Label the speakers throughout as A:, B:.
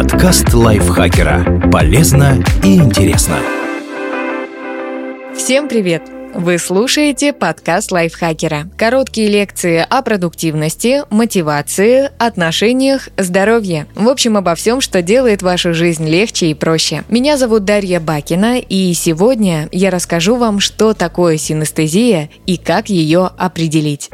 A: Подкаст лайфхакера. Полезно и интересно.
B: Всем привет! Вы слушаете подкаст лайфхакера. Короткие лекции о продуктивности, мотивации, отношениях, здоровье. В общем, обо всем, что делает вашу жизнь легче и проще. Меня зовут Дарья Бакина, и сегодня я расскажу вам, что такое синестезия и как ее определить.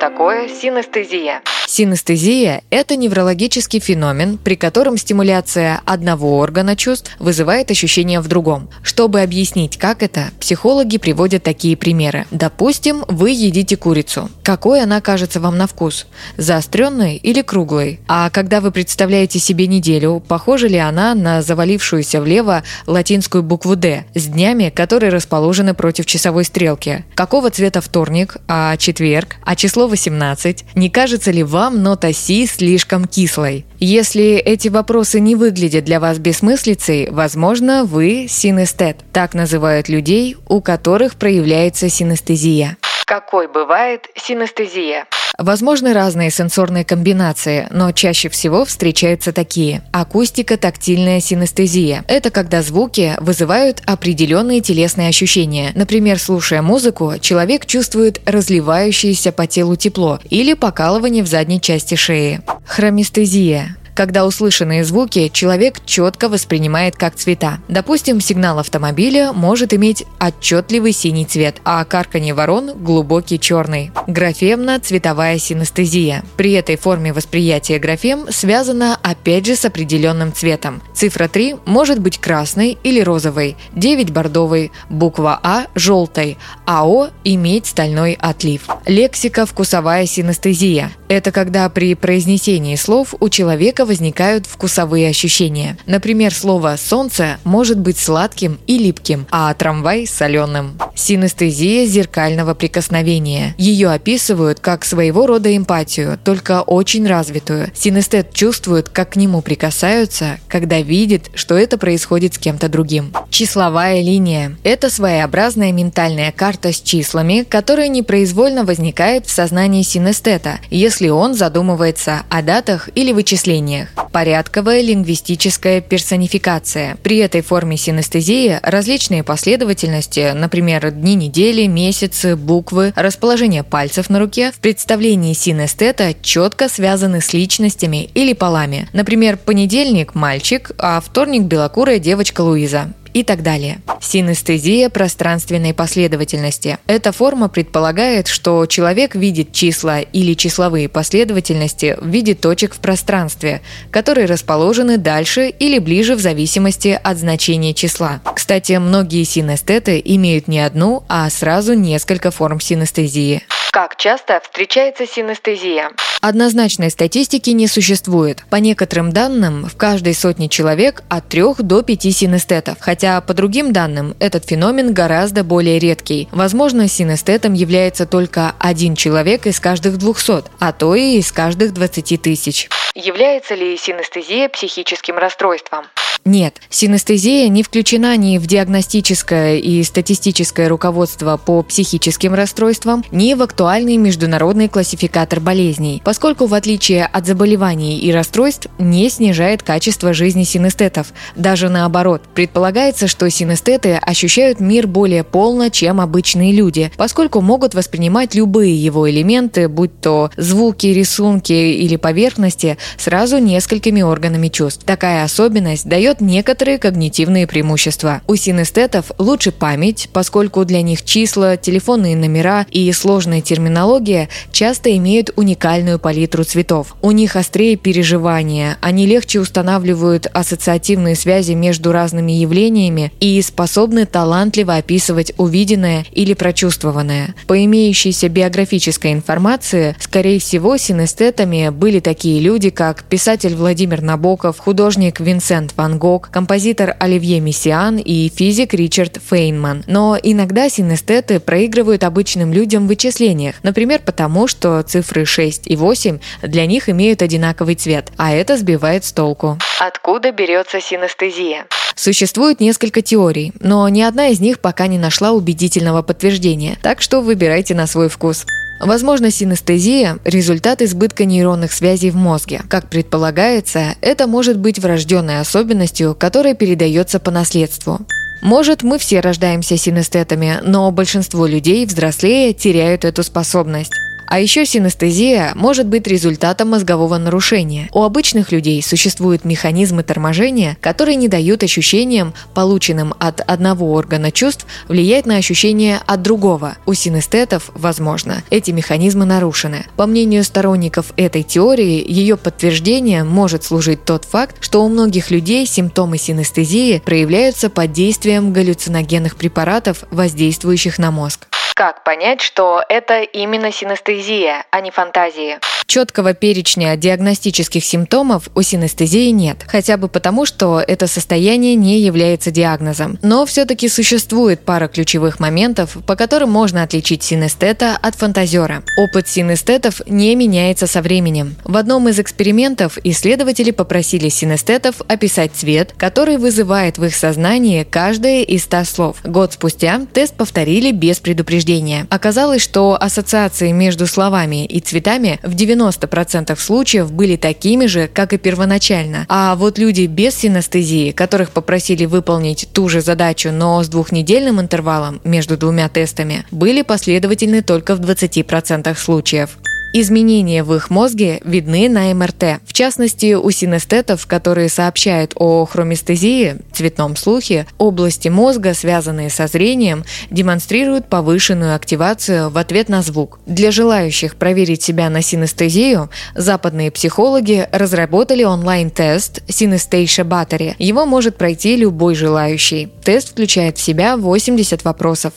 B: Такое синестезия? Синестезия – это неврологический феномен, при котором стимуляция одного органа чувств вызывает ощущение в другом. Чтобы объяснить, как это, психологи приводят такие примеры. Допустим, вы едите курицу. Какой она кажется вам на вкус? Заостренной или круглой? А когда вы представляете себе неделю, похожа ли она на завалившуюся влево латинскую букву «Д» с днями, которые расположены против часовой стрелки? Какого цвета вторник, а четверг, а число 18? Не кажется ли вам нота Си слишком кислой? Если эти вопросы не выглядят для вас бессмыслицей, возможно, вы синестет. Так называют людей, у которых проявляется синестезия. Какой бывает синестезия? Возможны разные сенсорные комбинации, но чаще всего встречаются такие. Акустика, тактильная синестезия. Это когда звуки вызывают определенные телесные ощущения. Например, слушая музыку, человек чувствует разливающееся по телу тепло или покалывание в задней части шеи. Хроместезия когда услышанные звуки человек четко воспринимает как цвета. Допустим, сигнал автомобиля может иметь отчетливый синий цвет, а карканье ворон – глубокий черный. Графемно-цветовая синестезия. При этой форме восприятия графем связана опять же с определенным цветом. Цифра 3 может быть красной или розовой, 9 – бордовой, буква А – желтой, а О – иметь стальной отлив. Лексика вкусовая синестезия. Это когда при произнесении слов у человека возникают вкусовые ощущения. Например, слово «солнце» может быть сладким и липким, а трамвай – соленым. Синестезия зеркального прикосновения. Ее описывают как своего рода эмпатию, только очень развитую. Синестет чувствует, как к нему прикасаются, когда видит, что это происходит с кем-то другим. Числовая линия – это своеобразная ментальная карта с числами, которая непроизвольно возникает в сознании синестета, если он задумывается о датах или вычислениях. Порядковая лингвистическая персонификация. При этой форме синестезии различные последовательности, например, дни недели, месяцы, буквы, расположение пальцев на руке, в представлении синестета четко связаны с личностями или полами. Например, понедельник – мальчик, а вторник – белокурая девочка Луиза и так далее. Синестезия пространственной последовательности. Эта форма предполагает, что человек видит числа или числовые последовательности в виде точек в пространстве, которые расположены дальше или ближе в зависимости от значения числа. Кстати, многие синестеты имеют не одну, а сразу несколько форм синестезии. Как часто встречается синестезия? Однозначной статистики не существует. По некоторым данным, в каждой сотне человек от 3 до 5 синестетов, хотя по другим данным этот феномен гораздо более редкий. Возможно, синестетом является только один человек из каждых 200, а то и из каждых 20 тысяч. Является ли синестезия психическим расстройством? Нет, синестезия не включена ни в диагностическое и статистическое руководство по психическим расстройствам, ни в актуальный международный классификатор болезней, поскольку в отличие от заболеваний и расстройств не снижает качество жизни синестетов. Даже наоборот, предполагается, что синестеты ощущают мир более полно, чем обычные люди, поскольку могут воспринимать любые его элементы, будь то звуки, рисунки или поверхности, сразу несколькими органами чувств. Такая особенность дает дает некоторые когнитивные преимущества. У синестетов лучше память, поскольку для них числа, телефонные номера и сложная терминология часто имеют уникальную палитру цветов. У них острее переживания, они легче устанавливают ассоциативные связи между разными явлениями и способны талантливо описывать увиденное или прочувствованное. По имеющейся биографической информации, скорее всего, синестетами были такие люди, как писатель Владимир Набоков, художник Винсент Ван Гог, композитор Оливье Мессиан и физик Ричард Фейнман. Но иногда синестеты проигрывают обычным людям в вычислениях, например, потому что цифры 6 и 8 для них имеют одинаковый цвет, а это сбивает с толку. Откуда берется синестезия? Существует несколько теорий, но ни одна из них пока не нашла убедительного подтверждения, так что выбирайте на свой вкус. Возможно, синестезия – результат избытка нейронных связей в мозге. Как предполагается, это может быть врожденной особенностью, которая передается по наследству. Может, мы все рождаемся синестетами, но большинство людей, взрослея, теряют эту способность. А еще синестезия может быть результатом мозгового нарушения. У обычных людей существуют механизмы торможения, которые не дают ощущениям, полученным от одного органа чувств, влиять на ощущения от другого. У синестетов, возможно, эти механизмы нарушены. По мнению сторонников этой теории, ее подтверждением может служить тот факт, что у многих людей симптомы синестезии проявляются под действием галлюциногенных препаратов, воздействующих на мозг.
C: Как понять, что это именно синестезия, а не фантазии?
B: Четкого перечня диагностических симптомов у синестезии нет, хотя бы потому, что это состояние не является диагнозом. Но все-таки существует пара ключевых моментов, по которым можно отличить синестета от фантазера. Опыт синестетов не меняется со временем. В одном из экспериментов исследователи попросили синестетов описать цвет, который вызывает в их сознании каждое из ста слов. Год спустя тест повторили без предупреждения. Оказалось, что ассоциации между словами и цветами в 90 90% случаев были такими же, как и первоначально. А вот люди без синестезии, которых попросили выполнить ту же задачу, но с двухнедельным интервалом между двумя тестами, были последовательны только в 20% случаев. Изменения в их мозге видны на МРТ. В частности, у синестетов, которые сообщают о хроместезии, цветном слухе, области мозга, связанные со зрением, демонстрируют повышенную активацию в ответ на звук. Для желающих проверить себя на синестезию, западные психологи разработали онлайн-тест Synesthesia Battery. Его может пройти любой желающий. Тест включает в себя 80 вопросов.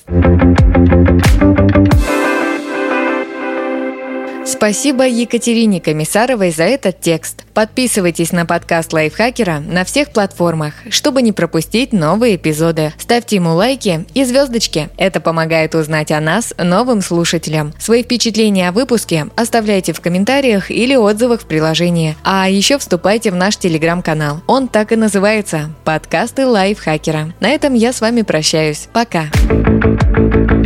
B: Спасибо Екатерине Комиссаровой за этот текст. Подписывайтесь на подкаст Лайфхакера на всех платформах, чтобы не пропустить новые эпизоды. Ставьте ему лайки и звездочки. Это помогает узнать о нас новым слушателям. Свои впечатления о выпуске оставляйте в комментариях или отзывах в приложении. А еще вступайте в наш телеграм-канал. Он так и называется – «Подкасты Лайфхакера». На этом я с вами прощаюсь. Пока.